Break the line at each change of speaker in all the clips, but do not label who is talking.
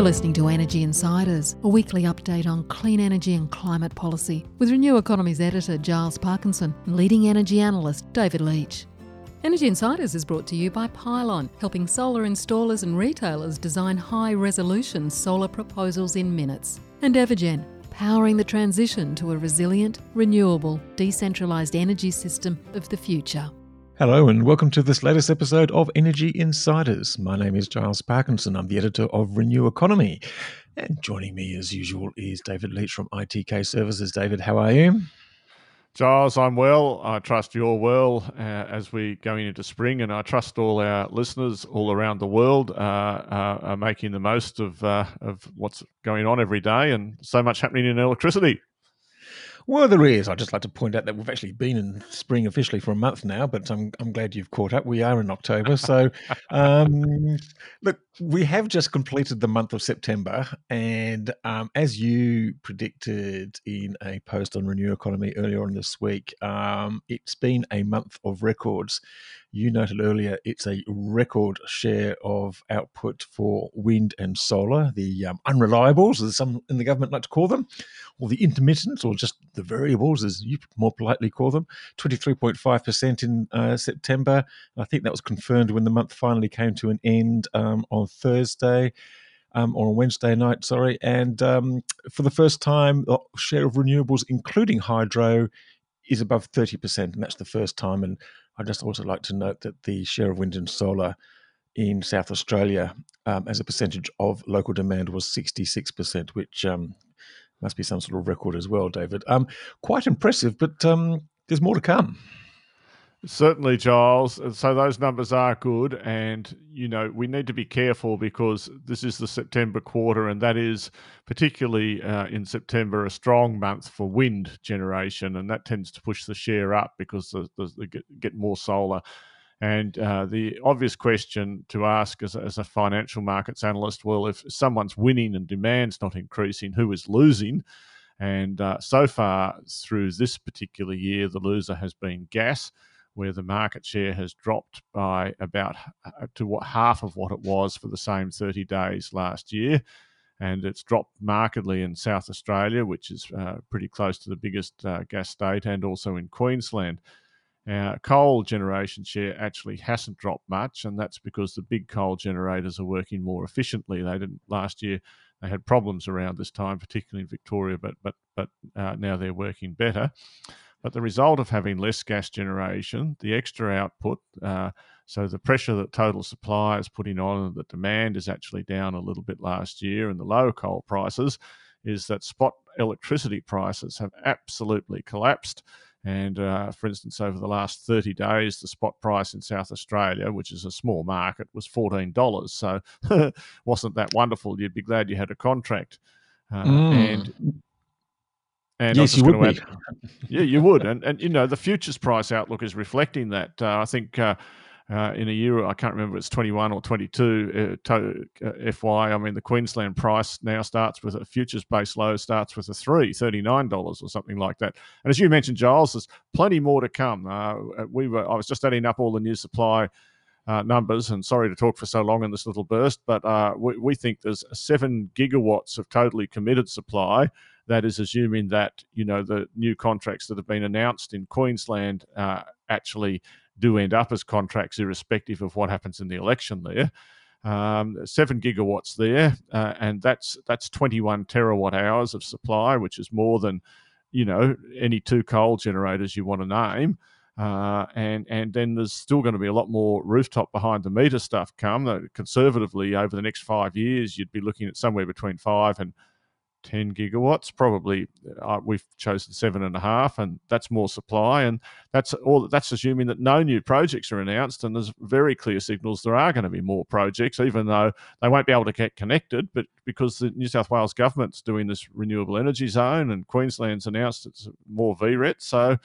You're listening to Energy Insiders, a weekly update on clean energy and climate policy, with Renew Economy's editor Giles Parkinson and leading energy analyst David Leitch. Energy Insiders is brought to you by Pylon, helping solar installers and retailers design high resolution solar proposals in minutes, and Evergen, powering the transition to a resilient, renewable, decentralised energy system of the future.
Hello, and welcome to this latest episode of Energy Insiders. My name is Giles Parkinson. I'm the editor of Renew Economy. And joining me, as usual, is David Leitch from ITK Services. David, how are you?
Giles, I'm well. I trust you're well uh, as we go into spring, and I trust all our listeners all around the world uh, uh, are making the most of uh, of what's going on every day, and so much happening in electricity.
Well, there is. I'd just like to point out that we've actually been in spring officially for a month now, but I'm I'm glad you've caught up. We are in October, so um, look, we have just completed the month of September, and um, as you predicted in a post on Renew Economy earlier on this week, um, it's been a month of records you noted earlier it's a record share of output for wind and solar, the um, unreliables, as some in the government like to call them, or the intermittents, or just the variables, as you more politely call them. 23.5% in uh, September. I think that was confirmed when the month finally came to an end um, on Thursday. Um, or on Wednesday night, sorry. And um, for the first time, the share of renewables, including hydro, is above 30%. And that's the first time. And I'd just also like to note that the share of wind and solar in South Australia um, as a percentage of local demand was 66%, which um, must be some sort of record as well, David. Um, quite impressive, but um, there's more to come.
Certainly, Giles. So those numbers are good, and you know we need to be careful because this is the September quarter, and that is particularly uh, in September a strong month for wind generation, and that tends to push the share up because they get, more solar. And uh, the obvious question to ask as a, as a financial markets analyst, well, if someone's winning and demand's not increasing, who is losing? And uh, so far through this particular year, the loser has been gas where the market share has dropped by about uh, to what half of what it was for the same 30 days last year. And it's dropped markedly in South Australia, which is uh, pretty close to the biggest uh, gas state, and also in Queensland. Uh, coal generation share actually hasn't dropped much, and that's because the big coal generators are working more efficiently. They didn't last year; they had problems around this time, particularly in Victoria, but but but uh, now they're working better. But the result of having less gas generation, the extra output, uh, so the pressure that total supply is putting on and the demand is actually down a little bit last year, and the low coal prices, is that spot electricity prices have absolutely collapsed. And uh, for instance, over the last 30 days, the spot price in South Australia, which is a small market, was $14. So wasn't that wonderful? You'd be glad you had a contract. Uh, mm. And
and yes, you would. Add,
yeah, you would. And, and, you know, the futures price outlook is reflecting that. Uh, I think uh, uh, in a year, I can't remember, it's 21 or 22 uh, to, uh, FY. I mean, the Queensland price now starts with a futures base low, starts with a three, $39 or something like that. And as you mentioned, Giles, there's plenty more to come. Uh, we were, I was just adding up all the new supply. Uh, numbers, and sorry to talk for so long in this little burst, but uh, we, we, think there's seven gigawatts of totally committed supply that is assuming that you know the new contracts that have been announced in Queensland uh, actually do end up as contracts, irrespective of what happens in the election there. Um, seven gigawatts there, uh, and that's that's 21 terawatt hours of supply, which is more than you know any two coal generators you want to name. Uh, and and then there's still going to be a lot more rooftop behind the meter stuff come. Conservatively, over the next five years, you'd be looking at somewhere between five and 10 gigawatts. Probably uh, we've chosen seven and a half, and that's more supply. And that's all. That's assuming that no new projects are announced, and there's very clear signals there are going to be more projects, even though they won't be able to get connected. But because the New South Wales government's doing this renewable energy zone, and Queensland's announced it's more VRET, so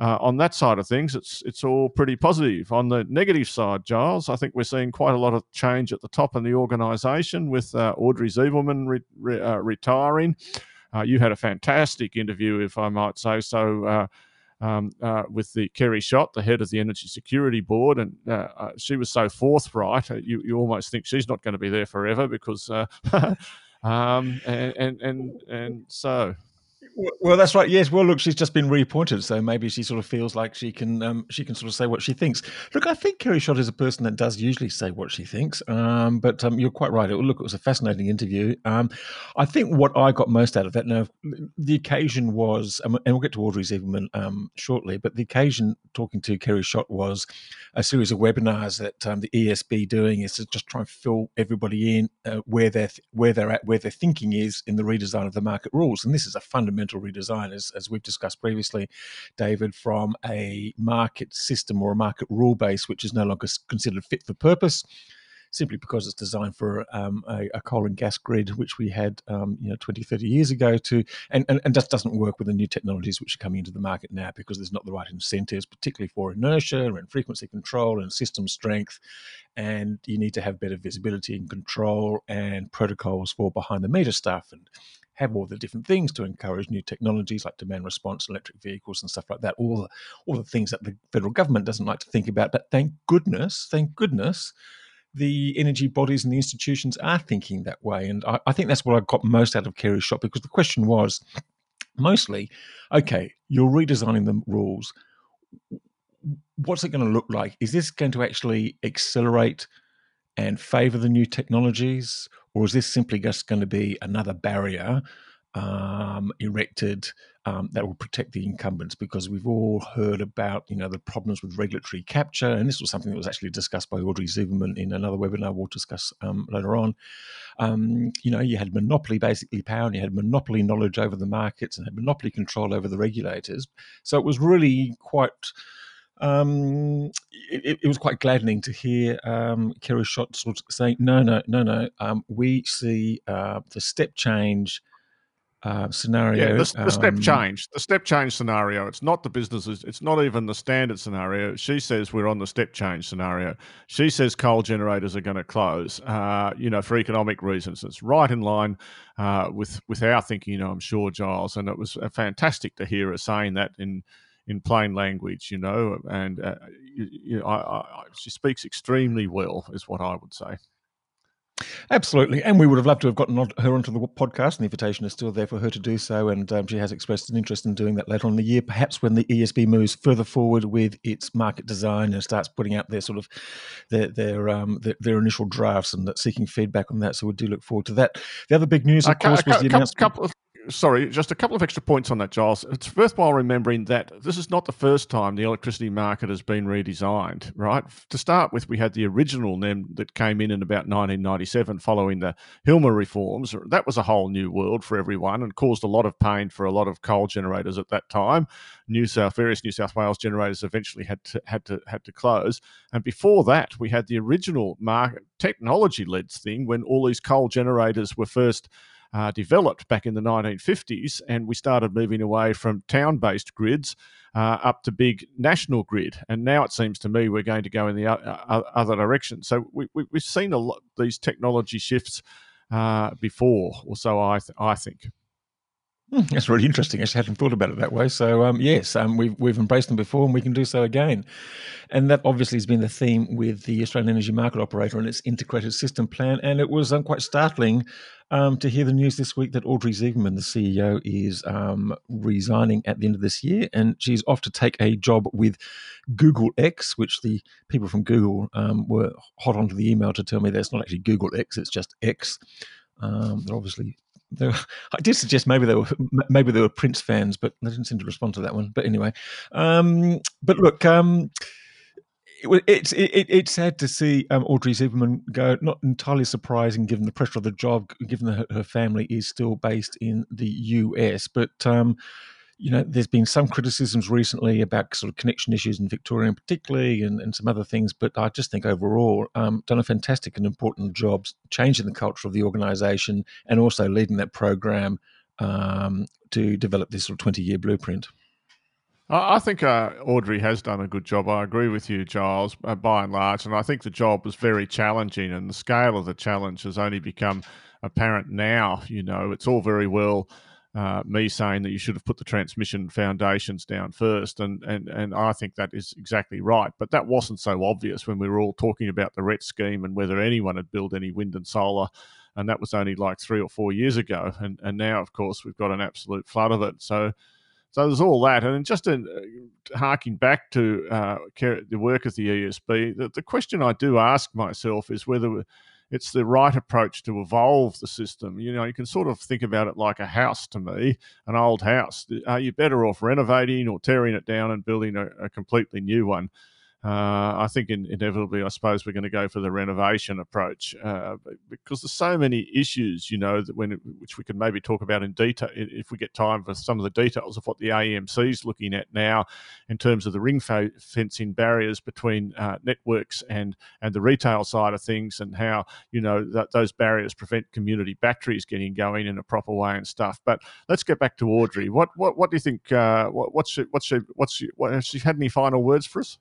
uh, on that side of things, it's it's all pretty positive. On the negative side, Giles, I think we're seeing quite a lot of change at the top of the organisation with uh, Audrey Zibelman re, re, uh, retiring. Uh, you had a fantastic interview, if I might say so, uh, um, uh, with the Kerry Schott, the head of the Energy Security Board, and she was so forthright. You, you almost think she's not going to be there forever because, um, and, and and and so
well, that's right. Yes. Well, look, she's just been reappointed, so maybe she sort of feels like she can um, she can sort of say what she thinks. Look, I think Kerry Schott is a person that does usually say what she thinks. Um, but um, you're quite right. It, look, it was a fascinating interview. Um, I think what I got most out of it. Now, the occasion was, and we'll get to Audrey Zibelman um, shortly, but the occasion talking to Kerry Schott was a series of webinars that um, the ESB doing is to just try and fill everybody in uh, where they're where they're at, where their thinking is in the redesign of the market rules, and this is a fundamental redesign, as as we've discussed previously, David, from a market system or a market rule base which is no longer considered fit for purpose simply because it's designed for um, a, a, coal and gas grid, which we had, um, you know, 20, 30 years ago to, and, and, and just doesn't work with the new technologies which are coming into the market now because there's not the right incentives, particularly for inertia and frequency control and system strength. And you need to have better visibility and control and protocols for behind the meter stuff and have all the different things to encourage new technologies like demand response, electric vehicles, and stuff like that. All the all the things that the federal government doesn't like to think about. But thank goodness, thank goodness, the energy bodies and the institutions are thinking that way. And I, I think that's what I got most out of Kerry's Schott because the question was mostly, okay, you're redesigning the rules. What's it going to look like? Is this going to actually accelerate and favor the new technologies, or is this simply just going to be another barrier um, erected um, that will protect the incumbents? Because we've all heard about you know the problems with regulatory capture and this was something that was actually discussed by Audrey Zibelman in another webinar we'll discuss um, later on. Um, you know you had monopoly basically power and you had monopoly knowledge over the markets and had monopoly control over the regulators. So it was really quite um, it, it, was quite gladdening to hear um, Kerry Schott sort of saying, no, no, no, no, um, we see uh, the step change uh, scenario.
Yeah, the, the um, step change, the step change scenario. It's not the businesses. It's not even the standard scenario. She says we're on the step change scenario. She says coal generators are going to close. Uh, you know, for economic reasons. It's right in line uh, with with our thinking. You know, I'm sure Giles, and it was uh, fantastic to hear her saying that in in plain language. You know, and uh, you, you know, I, I, she speaks extremely well, is what I would say.
Absolutely, and we would have loved to have gotten her onto the podcast. And the invitation is still there for her to do so, and um, she has expressed an interest in doing that later on in the year, perhaps when the ESB moves further forward with its market design and starts putting out their sort of their their um, their, their initial drafts and seeking feedback on that. So we do look forward to that. The other big news, of course, was the announcement.
Couple of, sorry, just a couple of extra points on that, Giles. It's worthwhile remembering that this is not the first time the electricity market has been redesigned, right? To start with, we had the original NEM that came in in about 1997 following the Hilmer reforms. That was a whole new world for everyone and caused a lot of pain for a lot of coal generators at that time. New South, various New South Wales generators eventually had to had to had to close. And before that, we had the original market technology-led thing when all these coal generators were first uh, developed back in the 1950s, and we started moving away from town based grids uh, up to big national grid. And now it seems to me we're going to go in the other direction. So we, have we, seen a lot these technology shifts uh, before, or so I, th- I think.
Hmm, that's really interesting. I just hadn't thought about it that way. So um, yes, um, we've we've embraced them before, and we can do so again. And that obviously has been the theme with the Australian Energy Market Operator and its integrated system plan. And it was um, quite startling um, to hear the news this week that Audrey Zibelman, the CEO, is um, resigning at the end of this year, and she's off to take a job with Google X, which the people from Google um, were hot onto the email to tell me that's not actually Google X; it's just X. they're obviously were, I did suggest maybe they were maybe they were Prince fans, but they didn't seem to respond to that one. But anyway, um, but look, um, it, it's it, it's sad to see um, Audrey Zibelman go. Not entirely surprising, given the pressure of the job, given that her, her family is still based in the US. But um, you know, there's been some criticisms recently about sort of connection issues in Victoria, particularly, and, and some other things. But I just think overall, um, done a fantastic and important job changing the culture of the organisation and also leading that program um, to develop this sort of 20 year blueprint.
I think uh, Audrey has done a good job. I agree with you, Giles, uh, by and large. And I think the job was very challenging, and the scale of the challenge has only become apparent now. You know, it's all very well uh, me saying that you should have put the transmission foundations down first, and and and I think that is exactly right. But that wasn't so obvious when we were all talking about the RET scheme and whether anyone had built any wind and solar, and that was only like three or four years ago. And and now, of course, we've got an absolute flood of it. So. So there's all that, and just in, uh, harking back to uh, the work of the ESB, the, the question I do ask myself is whether it's the right approach to evolve the system. You know, you can sort of think about it like a house to me, an old house. Are you better off renovating or tearing it down and building a, a completely new one? Uh, I think in, inevitably, I suppose we're going to go for the renovation approach uh, because there's so many issues, you know, that when which we can maybe talk about in detail if we get time for some of the details of what the AEMC is looking at now in terms of the ring fencing barriers between uh, networks and and the retail side of things, and how you know that those barriers prevent community batteries getting going in a proper way and stuff. But let's get back to Audrey. What what what do you think? Uh, what, what's what's what's what, has she had any final words for us?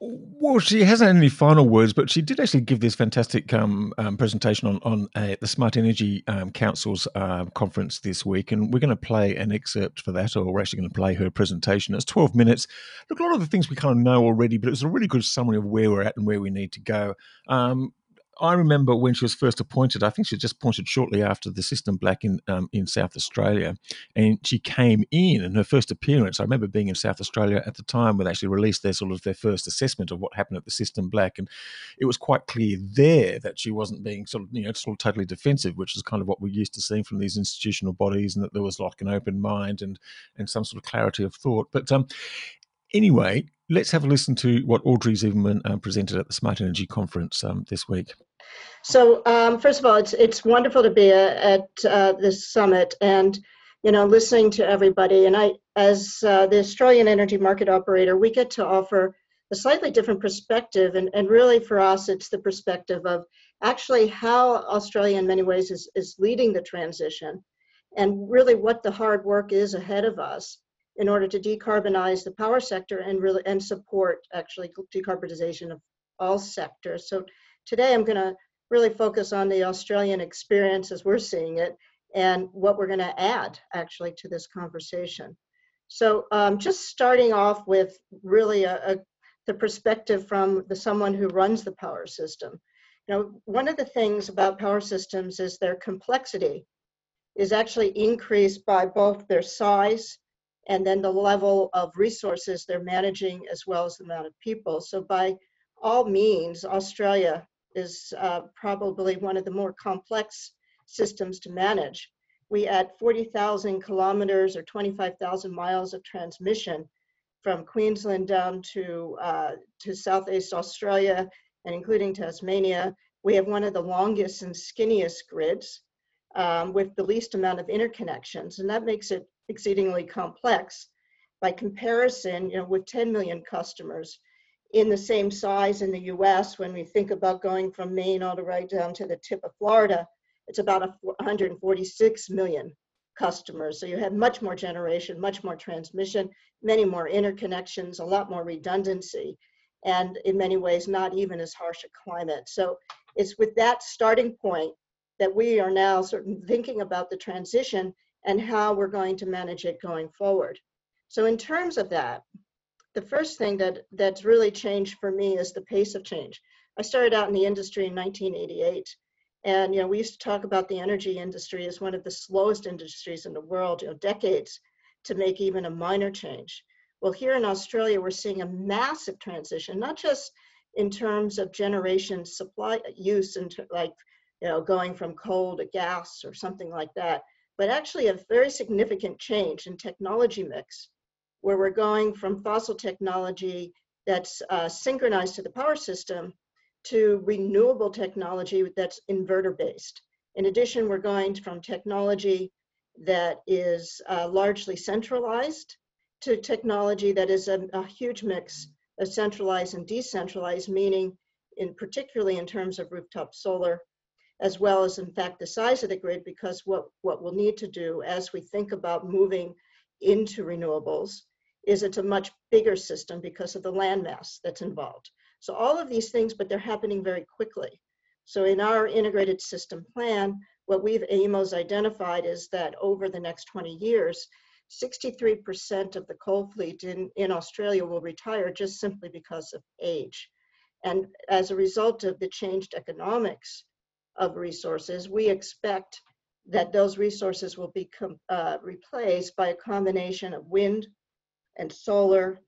Well, she hasn't any final words, but she did actually give this fantastic um, um, presentation on on uh, the Smart Energy um, Council's uh, conference this week, and we're going to play an excerpt for that, or we're actually going to play her presentation. It's twelve minutes. Look, a lot of the things we kind of know already, but it's a really good summary of where we're at and where we need to go. Um, I remember when she was first appointed. I think she was just appointed shortly after the system black in um, in South Australia, and she came in. And her first appearance, I remember being in South Australia at the time when they actually released their sort of their first assessment of what happened at the system black, and it was quite clear there that she wasn't being sort of you know sort of totally defensive, which is kind of what we're used to seeing from these institutional bodies, and that there was like an open mind and and some sort of clarity of thought. But um, anyway, let's have a listen to what Audrey Zibelman um, presented at the Smart Energy Conference um, this week.
So, um, first of all, it's it's wonderful to be at uh, this summit and you know listening to everybody. And I, as uh, the Australian energy market operator, we get to offer a slightly different perspective. And and really for us, it's the perspective of actually how Australia, in many ways, is is leading the transition, and really what the hard work is ahead of us in order to decarbonize the power sector and really and support actually decarbonization of all sectors. So today I'm going to really focus on the Australian experience as we're seeing it and what we're going to add actually to this conversation. So um, just starting off with really a, a, the perspective from the someone who runs the power system. You know, one of the things about power systems is their complexity is actually increased by both their size and then the level of resources they're managing as well as the amount of people. So by all means, Australia is uh, probably one of the more complex systems to manage. We add 40,000 kilometers or 25,000 miles of transmission from Queensland down to, uh, to Southeast Australia and including Tasmania. We have one of the longest and skinniest grids um, with the least amount of interconnections, and that makes it exceedingly complex. By comparison, you know, with 10 million customers in the same size in the US, when we think about going from Maine all the way down to the tip of Florida, it's about 146 million customers. So you have much more generation, much more transmission, many more interconnections, a lot more redundancy, and in many ways, not even as harsh a climate. So it's with that starting point that we are now sort of thinking about the transition and how we're going to manage it going forward. So in terms of that, the first thing that that's really changed for me is the pace of change. I started out in the industry in 1988, and you know we used to talk about the energy industry as one of the slowest industries in the world, you know, decades to make even a minor change. Well, here in Australia, we're seeing a massive transition, not just in terms of generation supply use and like you know going from coal to gas or something like that, but actually a very significant change in technology mix, where we're going from fossil technology that's uh, synchronized to the power system to renewable technology that's inverter based. In addition, we're going from technology that is uh, largely centralized to technology that is a, a, huge mix of centralized and decentralized, meaning in particularly in terms of rooftop solar, as well as in fact the size of the grid, because what, what we'll need to do as we think about moving into renewables is it's a much bigger system because of the landmass that's involved. So all of these things, but they're happening very quickly. So in our integrated system plan, what we've AEMO's identified is that over the next 20 years, 63% of the coal fleet in, in Australia will retire just simply because of age. And as a result of the changed economics of resources, we expect that those resources will be uh, replaced by a combination of wind and solar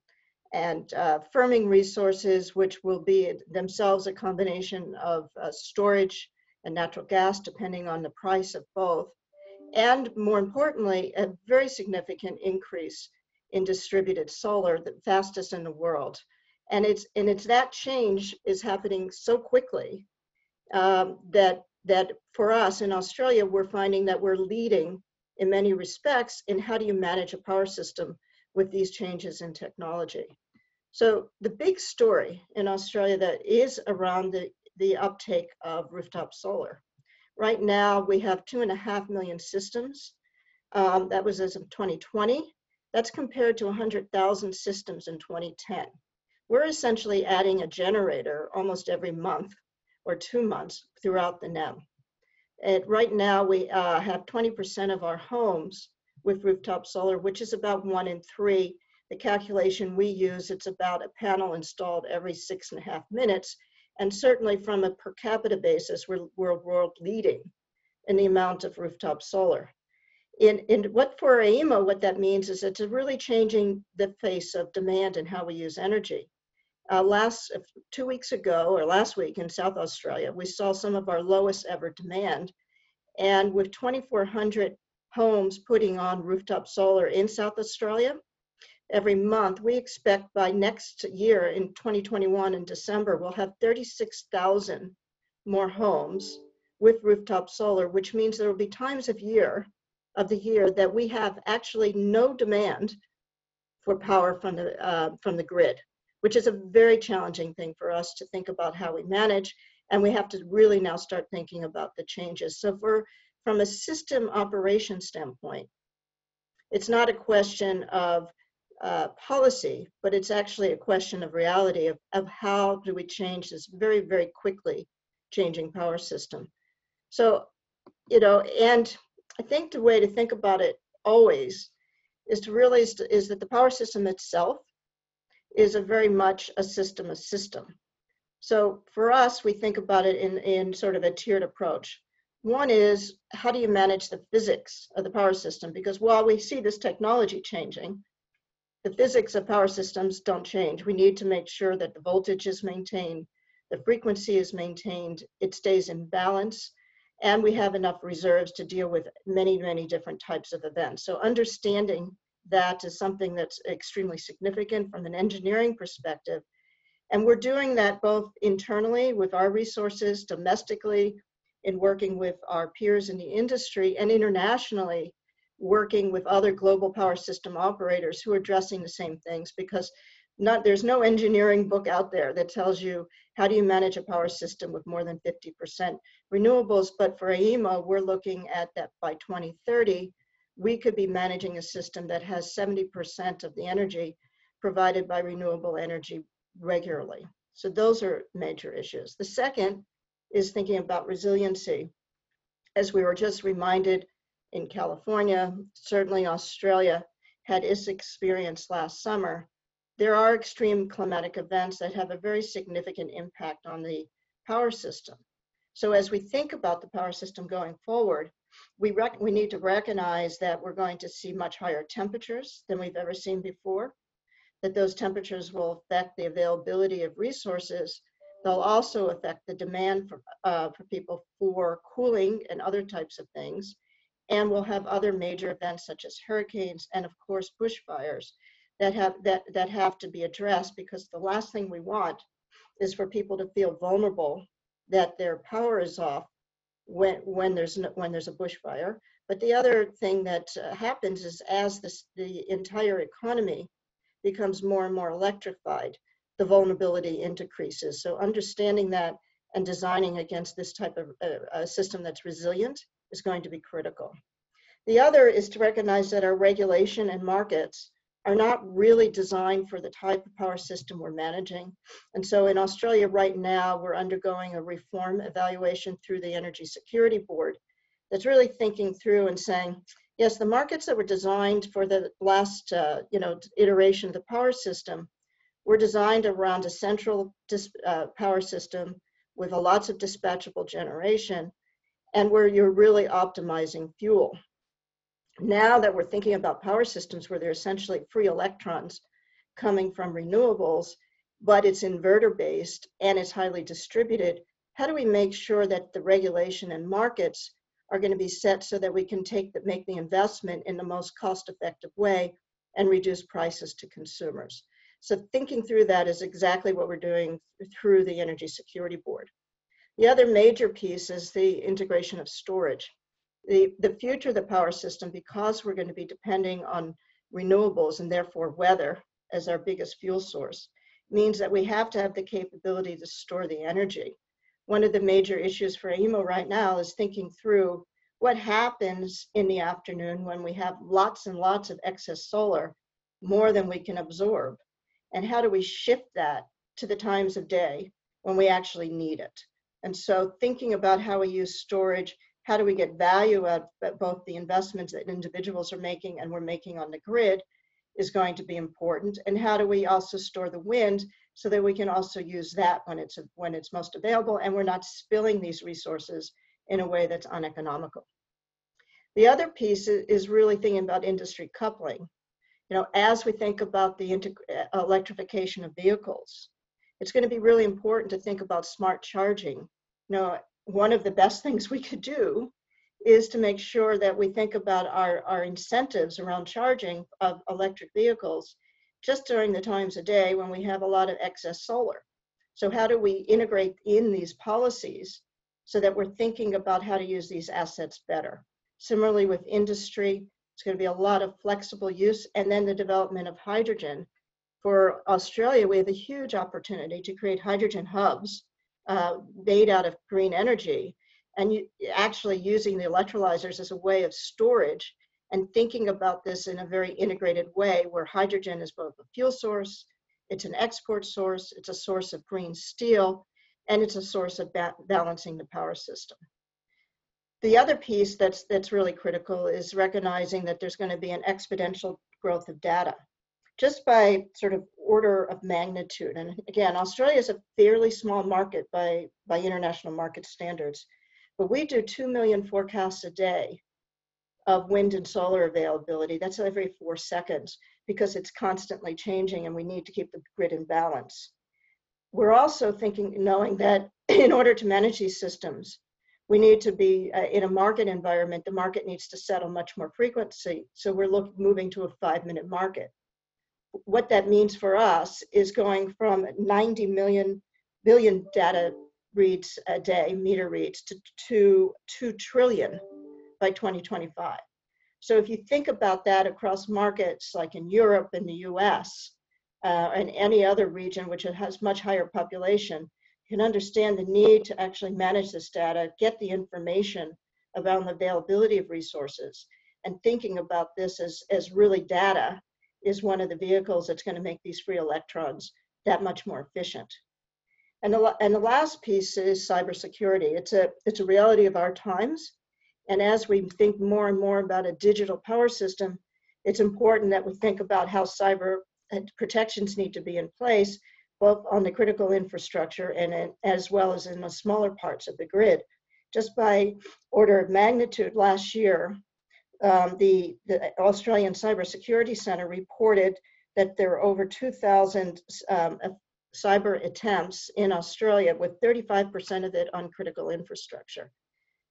and uh, firming resources, which will be themselves a combination of uh, storage and natural gas, depending on the price of both. And more importantly, a very significant increase in distributed solar, the fastest in the world. And it's, and it's that change is happening so quickly um, that, that for us in Australia, we're finding that we're leading in many respects in how do you manage a power system with these changes in technology. So the big story in Australia that is around the, the uptake of rooftop solar. Right now, we have two and a half million systems. Um, that was as of 2020. That's compared to 100,000 systems in 2010. We're essentially adding a generator almost every month or two months throughout the NEM. And right now, we uh, have 20% of our homes with rooftop solar, which is about one in three the calculation we use, it's about a panel installed every six and a half minutes. And certainly from a per capita basis, we're, we're world leading in the amount of rooftop solar. In, in what for AEMO, what that means is it's really changing the face of demand and how we use energy. Uh, last two weeks ago or last week in South Australia, we saw some of our lowest ever demand. And with 2,400 homes putting on rooftop solar in South Australia, every month. We expect by next year in 2021 in December, we'll have 36,000 more homes with rooftop solar, which means there will be times of year of the year that we have actually no demand for power from the uh, from the grid, which is a very challenging thing for us to think about how we manage, and we have to really now start thinking about the changes. So for from a system operation standpoint, it's not a question of uh, policy, but it's actually a question of reality of, of how do we change this very, very quickly changing power system. So, you know, and I think the way to think about it always is to realize is that the power system itself is a very much a system, a system. So for us, we think about it in, in sort of a tiered approach. One is how do you manage the physics of the power system? Because while we see this technology changing, the physics of power systems don't change. We need to make sure that the voltage is maintained, the frequency is maintained, it stays in balance, and we have enough reserves to deal with many, many different types of events. So understanding that is something that's extremely significant from an engineering perspective. And we're doing that both internally with our resources, domestically, in working with our peers in the industry, and internationally working with other global power system operators who are addressing the same things because not there's no engineering book out there that tells you how do you manage a power system with more than 50% renewables but for AEMO, we're looking at that by 2030 we could be managing a system that has 70% of the energy provided by renewable energy regularly so those are major issues the second is thinking about resiliency as we were just reminded in California, certainly Australia had its experience last summer. There are extreme climatic events that have a very significant impact on the power system. So as we think about the power system going forward, we, we need to recognize that we're going to see much higher temperatures than we've ever seen before, that those temperatures will affect the availability of resources. They'll also affect the demand for, uh, for people for cooling and other types of things and we'll have other major events such as hurricanes and of course bushfires that have that that have to be addressed because the last thing we want is for people to feel vulnerable that their power is off when when there's no, when there's a bushfire but the other thing that uh, happens is as this, the entire economy becomes more and more electrified the vulnerability increases so understanding that and designing against this type of uh, a system that's resilient is going to be critical. The other is to recognize that our regulation and markets are not really designed for the type of power system we're managing. And so in Australia right now, we're undergoing a reform evaluation through the Energy Security Board that's really thinking through and saying, yes, the markets that were designed for the last, uh, you know, iteration of the power system were designed around a central uh, power system with lots of dispatchable generation and where you're really optimizing fuel. Now that we're thinking about power systems where they're essentially free electrons coming from renewables, but it's inverter based and it's highly distributed, how do we make sure that the regulation and markets are going to be set so that we can take the, make the investment in the most cost effective way and reduce prices to consumers? So thinking through that is exactly what we're doing through the Energy Security Board. The other major piece is the integration of storage. The, the future of the power system, because we're going to be depending on renewables and therefore weather as our biggest fuel source, means that we have to have the capability to store the energy. One of the major issues for AEMO right now is thinking through what happens in the afternoon when we have lots and lots of excess solar, more than we can absorb. And how do we shift that to the times of day when we actually need it? And so thinking about how we use storage, how do we get value out of both the investments that individuals are making and we're making on the grid, is going to be important. And how do we also store the wind so that we can also use that when it's when it's most available and we're not spilling these resources in a way that's uneconomical. The other piece is really thinking about industry coupling. You know, as we think about the uh, electrification of vehicles, it's going to be really important to think about smart charging. You know, one of the best things we could do is to make sure that we think about our, our incentives around charging of electric vehicles just during the times of day when we have a lot of excess solar. So how do we integrate in these policies so that we're thinking about how to use these assets better? Similarly with industry, it's going to be a lot of flexible use and then the development of hydrogen. For Australia, we have a huge opportunity to create hydrogen hubs uh, made out of green energy and you, actually using the electrolyzers as a way of storage and thinking about this in a very integrated way where hydrogen is both a fuel source, it's an export source, it's a source of green steel, and it's a source of ba balancing the power system. The other piece that's, that's really critical is recognizing that there's going to be an exponential growth of data just by sort of order of magnitude. And again, Australia is a fairly small market by, by international market standards. But we do 2 million forecasts a day of wind and solar availability. That's every four seconds because it's constantly changing and we need to keep the grid in balance. We're also thinking, knowing that in order to manage these systems, we need to be uh, in a market environment. The market needs to settle much more frequency. So we're look, moving to a five minute market. What that means for us is going from 90 million billion data reads a day, meter reads, to, to 2 trillion by 2025. So if you think about that across markets like in Europe and the US uh, and any other region which has much higher population, you can understand the need to actually manage this data, get the information about the availability of resources, and thinking about this as, as really data is one of the vehicles that's going to make these free electrons that much more efficient. And the, and the last piece is cybersecurity. It's a, it's a reality of our times. And as we think more and more about a digital power system, it's important that we think about how cyber uh, protections need to be in place, both on the critical infrastructure and as well as in the smaller parts of the grid. Just by order of magnitude, last year, um, the, the Australian Cybersecurity Center reported that there are over 2,000 um, cyber attempts in Australia with 35% of it on critical infrastructure.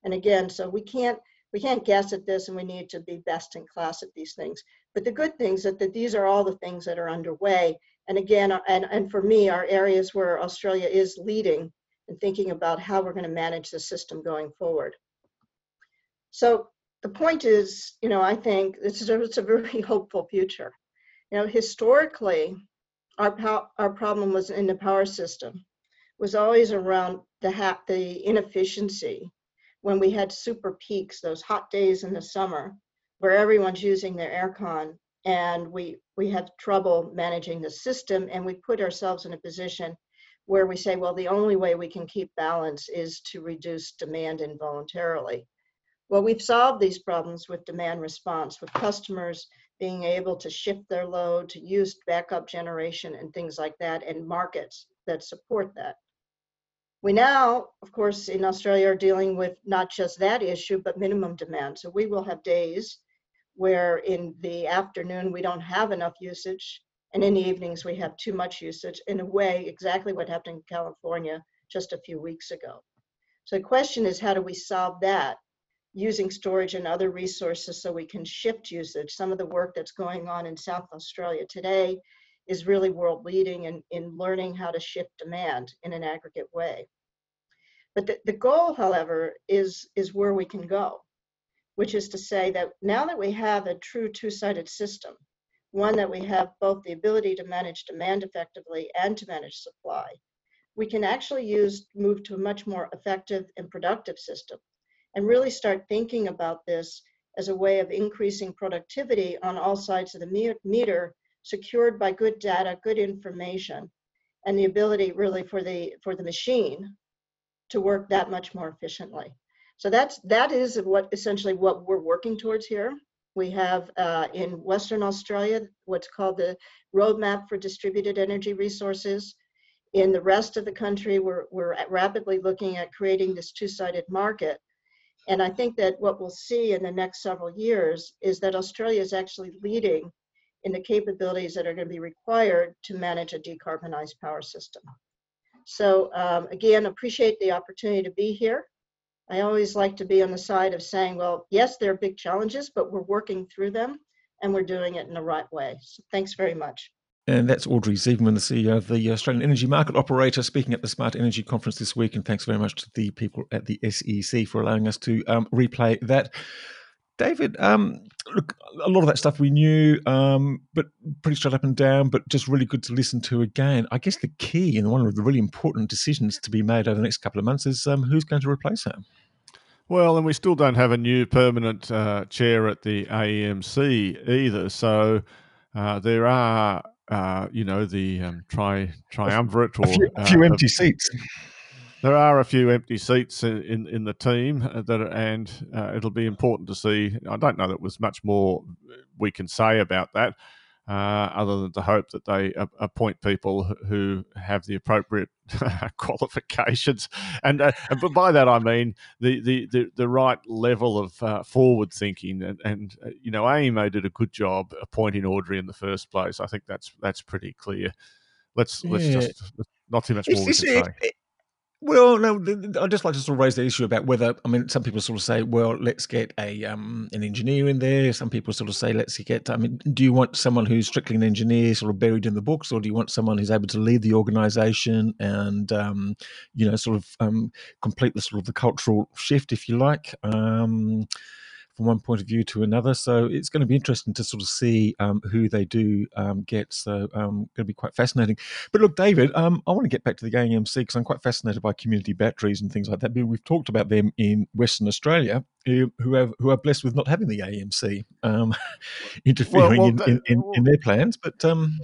And again, so we can't we can't guess at this and we need to be best in class at these things. But the good things that, that these are all the things that are underway. And again, and, and for me, are areas where Australia is leading and thinking about how we're going to manage the system going forward. So the point is, you know, I think it's a, it's a very hopeful future. You know, historically, our, our problem was in the power system was always around the, ha- the inefficiency when we had super peaks, those hot days in the summer where everyone's using their aircon and we, we have trouble managing the system and we put ourselves in a position where we say, well, the only way we can keep balance is to reduce demand involuntarily. Well, we've solved these problems with demand response, with customers being able to shift their load, to use backup generation and things like that, and markets that support that. We now, of course, in Australia are dealing with not just that issue, but minimum demand. So we will have days where in the afternoon we don't have enough usage, and in the evenings we have too much usage, in a way, exactly what happened in California just a few weeks ago. So the question is, how do we solve that? Using storage and other resources so we can shift usage. Some of the work that's going on in South Australia today is really world leading in, in learning how to shift demand in an aggregate way. But the, the goal, however, is, is where we can go, which is to say that now that we have a true two-sided system, one that we have both the ability to manage demand effectively and to manage supply, we can actually use move to a much more effective and productive system and really start thinking about this as a way of increasing productivity on all sides of the meter, secured by good data, good information, and the ability really for the for the machine to work that much more efficiently. So that's that is what essentially what we're working towards here. We have uh, in Western Australia what's called the Roadmap for Distributed Energy Resources. In the rest of the country, we're, we're rapidly looking at creating this two-sided market and I think that what we'll see in the next several years is that Australia is actually leading in the capabilities that are going to be required to manage a decarbonized power system. So um, again, appreciate the opportunity to be here. I always like to be on the side of saying, well, yes, there are big challenges, but we're working through them and we're doing it in the right way. So thanks very much.
And that's Audrey Zibelman, the CEO of the Australian Energy Market Operator, speaking at the Smart Energy Conference this week. And thanks very much to the people at the SEC for allowing us to um, replay that. David, um, look, a lot of that stuff we knew, um, but pretty straight up and down, but just really good to listen to again. I guess the key and one of the really important decisions to be made over the next couple of months is um, who's going to replace her.
Well, and we still don't have a new permanent uh, chair at the AEMC either. So uh, there are uh, you know, the um, tri triumvirate or
a few, a few uh, empty seats.
There are a few empty seats in in the team uh, that, are, and uh, it'll be important to see. I don't know that was much more we can say about that uh, other than to hope that they appoint people who have the appropriate qualifications. And, uh, but by that I mean the the the, the right level of uh, forward thinking. And, and uh, you know, AEMO did a good job appointing Audrey in the first place. I think that's that's pretty clear. Let's yeah. let's just not too much more we can say.
Well, no, I'd just like to sort of raise the issue about whether I mean some people sort of say, well, let's get a um, an engineer in there. Some people sort of say, let's get. I mean, do you want someone who's strictly an engineer, sort of buried in the books, or do you want someone who's able to lead the organisation and um, you know sort of um, complete the sort of the cultural shift, if you like? Um, from one point of view to another. So it's going to be interesting to sort of see um, who they do um, get. So um, going to be quite fascinating. But look, David, um, I want to get back to the AEMC because I'm quite fascinated by community batteries and things like that. We've talked about them in Western Australia, who have who are blessed with not having the AEMC um, interfering well, well, in, in, in, in, their plans. But um,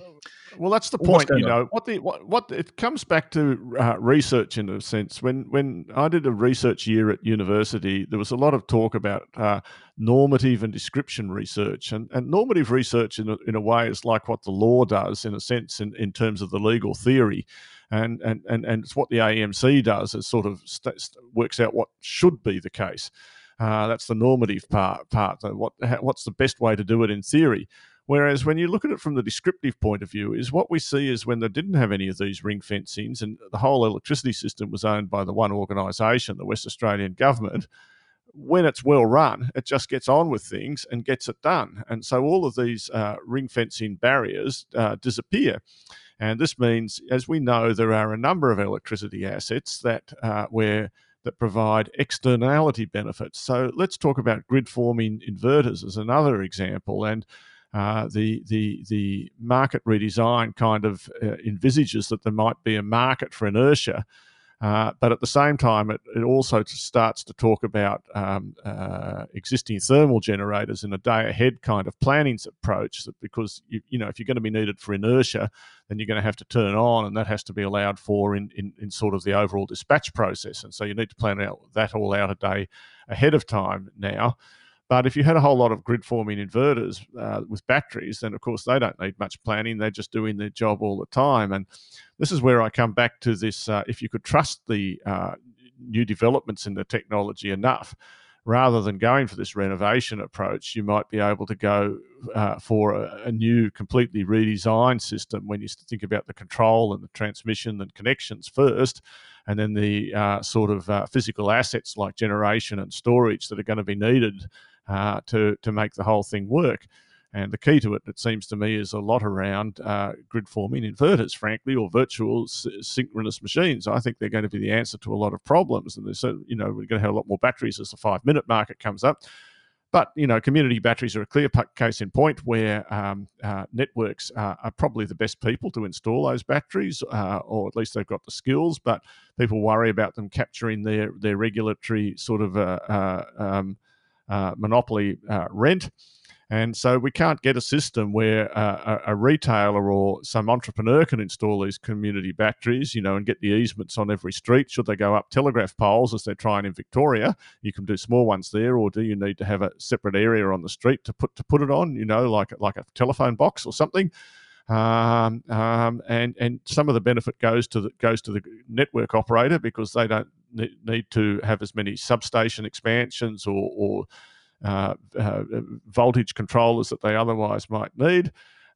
well, that's the point. You know, on? what the what, what it comes back to uh, research in a sense. When when I did a research year at university, there was a lot of talk about uh, normative and description research, and and normative research in a, in a way is like what the law does in a sense in, in terms of the legal theory. And, and, and, and it's what the AEMC does is sort of st- works out what should be the case. Uh, that's the normative part. Part. What what's the best way to do it in theory? Whereas when you look at it from the descriptive point of view, is what we see is when they didn't have any of these ring fencings and the whole electricity system was owned by the one organisation, the West Australian government. When it's well run, it just gets on with things and gets it done. And so all of these uh, ring fencing barriers uh, disappear. And this means, as we know, there are a number of electricity assets that uh, where that provide externality benefits. So let's talk about grid forming inverters as another example. And uh, the the the market redesign kind of uh, envisages that there might be a market for inertia. Uh, but at the same time, it, it also starts to talk about um, uh, existing thermal generators in a day ahead kind of planning approach. Because you, you know, if you're going to be needed for inertia, then you're going to have to turn on, and that has to be allowed for in, in, in sort of the overall dispatch process. And so you need to plan out that all out a day ahead of time now. But if you had a whole lot of grid forming inverters uh, with batteries, then of course they don't need much planning. They're just doing their job all the time. And this is where I come back to this uh, if you could trust the uh, new developments in the technology enough, rather than going for this renovation approach, you might be able to go uh, for a, a, new, completely redesigned system when you think about the control and the transmission and connections first, and then the uh, sort of uh, physical assets like generation and storage that are going to be needed uh, to to make the whole thing work. And the key to it, it seems to me, is a lot around uh, grid forming inverters, frankly, or virtual s- synchronous machines. I think they're going to be the answer to a lot of problems. And there's, you know, we're going to have a lot more batteries as the five minute market comes up. But you know, community batteries are a clear case in point where um, uh, networks uh, are probably the best people to install those batteries, uh, or at least they've got the skills. But people worry about them capturing their their regulatory sort of uh, uh, um, uh, monopoly uh, rent. And so we can't get a system where uh, a, a, retailer or some entrepreneur can install these community batteries, you know, and get the easements on every street. Should they go up telegraph poles as they're trying in Victoria, you can do small ones there, or do you need to have a separate area on the street to put to put it on, you know, like like a telephone box or something? Um, um, and and some of the benefit goes to the goes to the network operator because they don't need to have as many substation expansions or, or uh, uh, voltage controllers that they otherwise might need.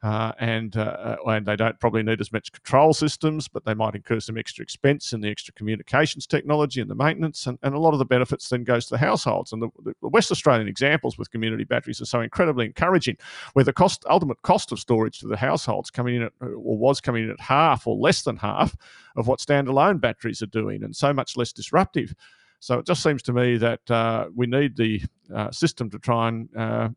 Uh, and uh, and they don't probably need as much control systems, but they might incur some extra expense in the extra communications technology and the maintenance, and, and a lot of the benefits then goes to the households. And the, the West Australian examples with community batteries are so incredibly encouraging, where the cost ultimate cost of storage to the households coming in at or was coming in at half or less than half of what standalone batteries are doing, and so much less disruptive. So it just seems to me that uh, we need the uh, system to try and uh,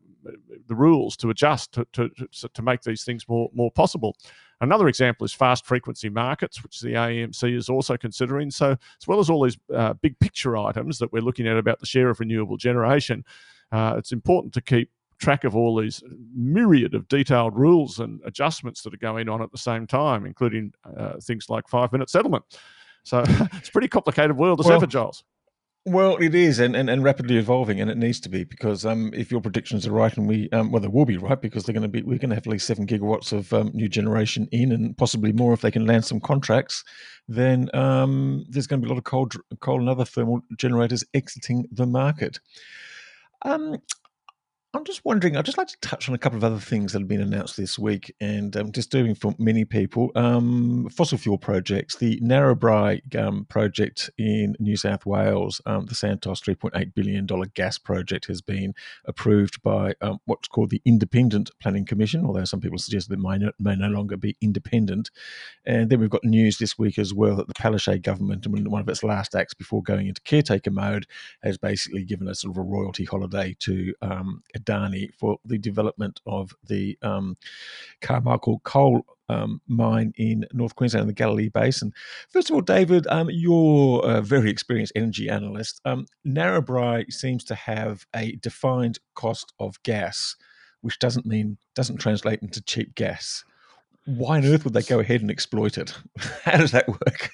the rules to adjust to, to, to make these things more, more possible. Another example is fast frequency markets, which the AEMC is also considering. So, as well as all these uh, big picture items that we're looking at about the share of renewable generation, uh, it's important to keep track of all these myriad of detailed rules and adjustments that are going on at the same time, including uh, things like five minute settlement. So, it's a pretty complicated world as well, ever, Giles.
Well, it is, and, and, and rapidly evolving, and it needs to be because um, if your predictions are right, and we um, well, they will be right because they're going to be we're going to have at least seven gigawatts of um, new generation in, and possibly more if they can land some contracts. Then um, there's going to be a lot of coal, coal and other thermal generators exiting the market. Um, I'm just wondering, I'd just like to touch on a couple of other things that have been announced this week and um, disturbing for many people. Um, fossil fuel projects, the Narrabri um, project in New South Wales, um, the Santos $3.8 billion gas project has been approved by um, what's called the Independent Planning Commission, although some people suggest that it may no, may no longer be independent. And then we've got news this week as well that the Palaszczuk government, in one of its last acts before going into caretaker mode, has basically given a sort of a royalty holiday to um, Adani for the development of the um, Carmichael coal um, mine in North Queensland the Galilee Basin. First of all, David, um, you're a very experienced energy analyst. Um, Narrabri seems to have a defined cost of gas, which doesn't mean doesn't translate into cheap gas. Why on earth would they go ahead and exploit it? How does that work?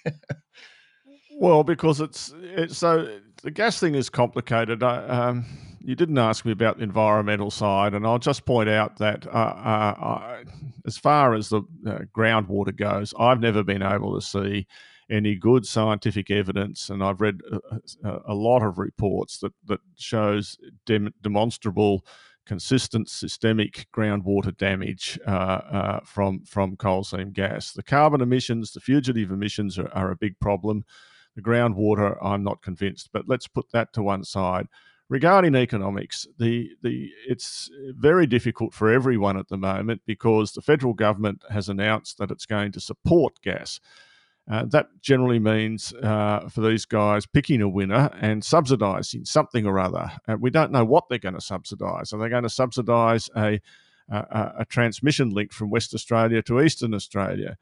well, because it's it's so the gas thing is complicated. I, um, you didn't ask me about the environmental side, and I'll just point out that uh, uh, as far as the uh, groundwater goes, I've never been able to see any good scientific evidence, and I've read a, a lot of reports that that shows dem- demonstrable, consistent systemic groundwater damage uh, uh, from from coal seam gas. The carbon emissions, the fugitive emissions, are, are a big problem. The groundwater, I'm not convinced, but let's put that to one side regarding economics, the the it's very difficult for everyone at the moment because the federal government has announced that it's going to support gas. Uh, that generally means uh, for these guys picking a winner and subsidising something or other. Uh, we don't know what they're going to subsidise. Are they going to subsidise a, a, a transmission link from West Australia to Eastern Australia?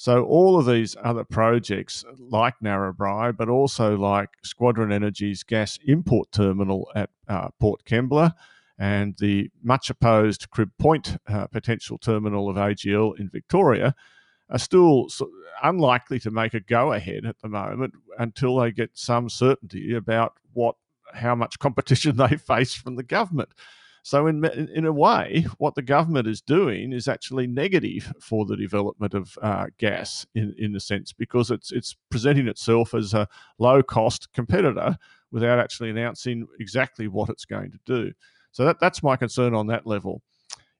So all of these other projects, like Narrabri, but also like Squadron Energy's gas import terminal at uh, Port Kembla, and the much opposed Crib Point uh, potential terminal of AGL in Victoria, are still unlikely to make a go ahead at the moment until they get some certainty about what how much competition they face from the government. So, in, in a way, what the government is doing is actually negative for the development of uh, gas, in, in a sense, because it's it's presenting itself as a low cost competitor without actually announcing exactly what it's going to do. So that, that's my concern on that level.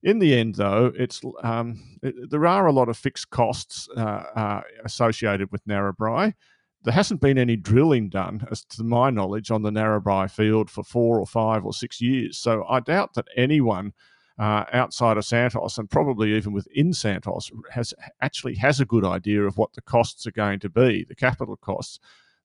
In the end, though, it's um, it, there are a lot of fixed costs uh, uh, associated with Narrabri there hasn't been any drilling done, as to my knowledge, on the Narrabri field for four or five or six years. So I doubt that anyone uh, outside of Santos and probably even within Santos has actually has a good idea of what the costs are going to be, the capital costs.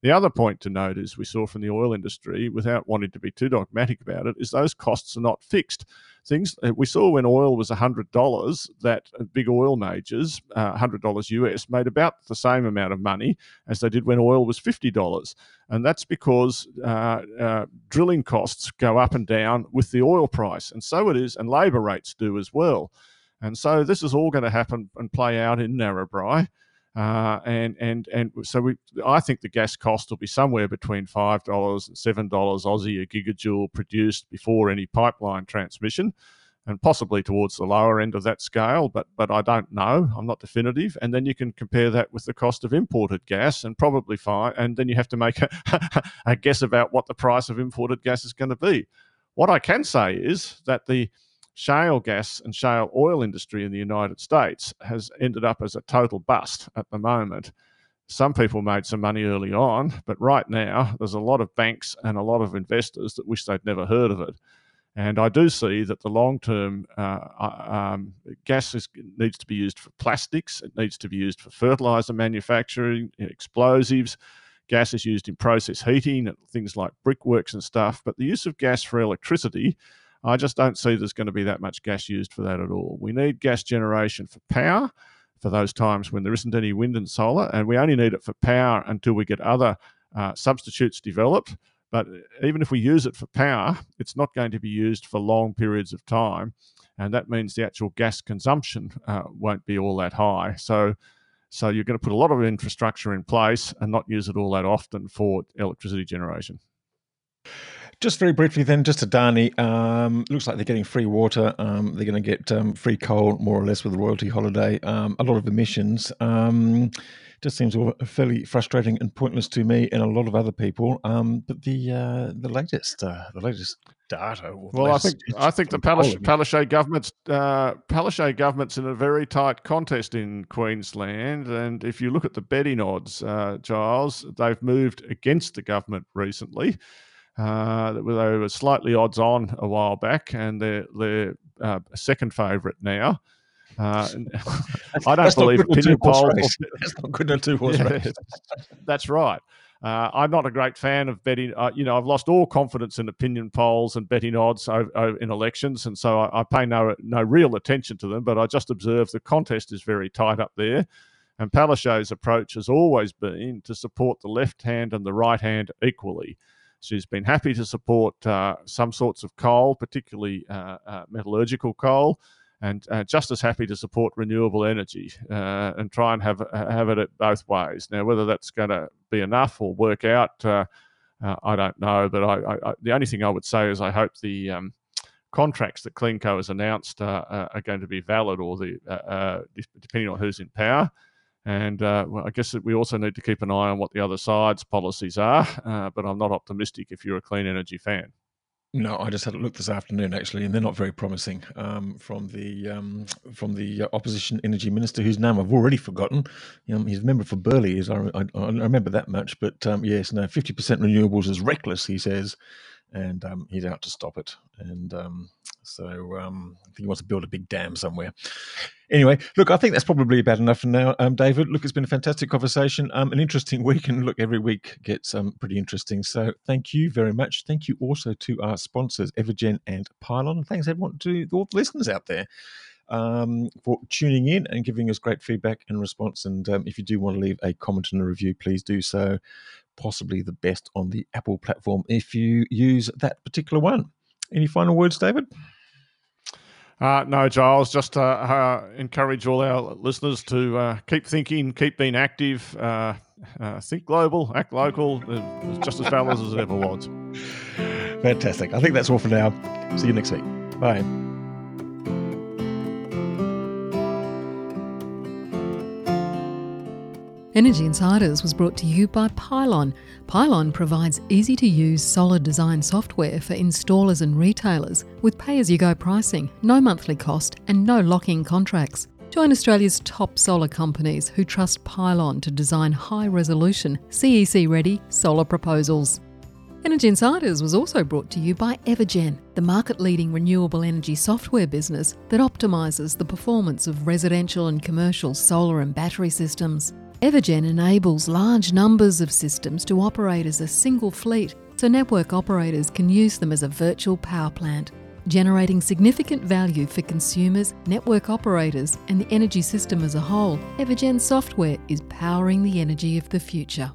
The other point to note, is we saw from the oil industry, without wanting to be too dogmatic about it, is those costs are not fixed things. Uh, we saw when oil was $100 that uh, big oil majors, uh, $100 US, made about the same amount of money as they did when oil was $50. And that's because uh, uh, drilling costs go up and down with the oil price. And so it is, and labour rates do as well. And so this is all going to happen and play out in Narrabri. Uh, and and and so we, I think the gas cost will be somewhere between five dollars and seven dollars Aussie a gigajoule produced before any pipeline transmission, and possibly towards the lower end of that scale. But but I don't know. I'm not definitive. And then you can compare that with the cost of imported gas, and probably find. And then you have to make a, a guess about what the price of imported gas is going to be. What I can say is that the shale gas and shale oil industry in the United States has ended up as a total bust at the moment. Some people made some money early on, but right now there's a lot of banks and a lot of investors that wish they'd never heard of it. And I do see that the long term uh, uh, um, gas is, needs to be used for plastics, it needs to be used for fertilizer manufacturing, explosives. Gas is used in process heating, things like brickworks and stuff. But the use of gas for electricity I just don't see there's going to be that much gas used for that at all. We need gas generation for power for those times when there isn't any wind and solar, and we only need it for power until we get other uh, substitutes developed. But even if we use it for power, it's not going to be used for long periods of time. And that means the actual gas consumption uh, won't be all that high. So, so you're going to put a lot of infrastructure in place and not use it all that often for electricity generation.
Just very briefly, then, just to Adani, um, looks like they're getting free water. Um, they're going to get um, free coal, more or less, with the royalty holiday. Um, a lot of emissions. Um, just seems fairly frustrating and pointless to me and a lot of other people. Um, but the uh, the latest uh, the latest data.
Well, I think I think the Palaszczuk, Palaszczuk government's uh, Palaszczuk government's in a very tight contest in Queensland, and if you look at the betting odds, uh, Giles, they've moved against the government recently. Uh, they were slightly odds on a while back, and they're they're uh, second favourite now. Uh, I don't believe opinion polls.
That's not good in two horse yeah, race.
That's right. Uh, I'm not a great fan of betting. Uh, you know, I've lost all confidence in opinion polls and betting odds over, over in elections, and so I, I, pay no no real attention to them. But I just observe the contest is very tight up there. And Palaszczuk's approach has always been to support the left hand and the right hand equally. She's been happy to support uh, some sorts of coal, particularly uh, uh, metallurgical coal, and uh, just as happy to support renewable energy uh, and try and have have it both ways. Now, whether that's going to be enough or work out, uh, I don't know. But I, I, the only thing I would say is I hope the um, contracts that CleanCo has announced are going to be valid, or the depending on who's in power. And uh, well, I guess we also need to keep an eye on what the other side's policies are. Uh, but I'm not optimistic if you're a clean energy fan.
No, I just had a look this afternoon actually, and they're not very promising. Um, from the um, from the uh, opposition energy minister, whose name I've already forgotten. Um, he's a member for Burleigh. Is I, I, I remember that much, but um, yes, no, fifty percent renewables is reckless. He says, and um, he's out to stop it. And um, so um, I think he wants to build a big dam somewhere. Anyway, look, I think that's probably about enough for now. Um, David, look, it's been a fantastic conversation, um, an interesting week, and look, every week gets um, pretty interesting. So thank you very much. Thank you also to our sponsors, Evergen and Pylon. Thanks everyone to all the listeners out there. um, for tuning in and giving us great feedback and response. And um, if you do want to leave a comment and a review, please do so. Possibly the best on the Apple platform if you use that particular one. Any final words, David?
Uh, no, Giles, just uh, uh, encourage all our listeners to uh, keep thinking, keep being active, uh, uh, think global, act local, just as valid as it ever was.
Fantastic. I think that's all for now. See you next week. Bye.
Energy Insiders was brought to you by Pylon. Pylon provides easy to use solar design software for installers and retailers with pay as you go pricing, no monthly cost, and no lock in contracts. Join Australia's top solar companies who trust Pylon to design high resolution, CEC ready solar proposals. Energy Insiders was also brought to you by Evergen, the market leading renewable energy software business that optimises the performance of residential and commercial solar and battery systems. Evergen enables large numbers of systems to operate as a single fleet so network operators can use them as a virtual power plant, generating significant value for consumers, network operators, and the energy system as a whole. Evergen software is powering the energy of the future.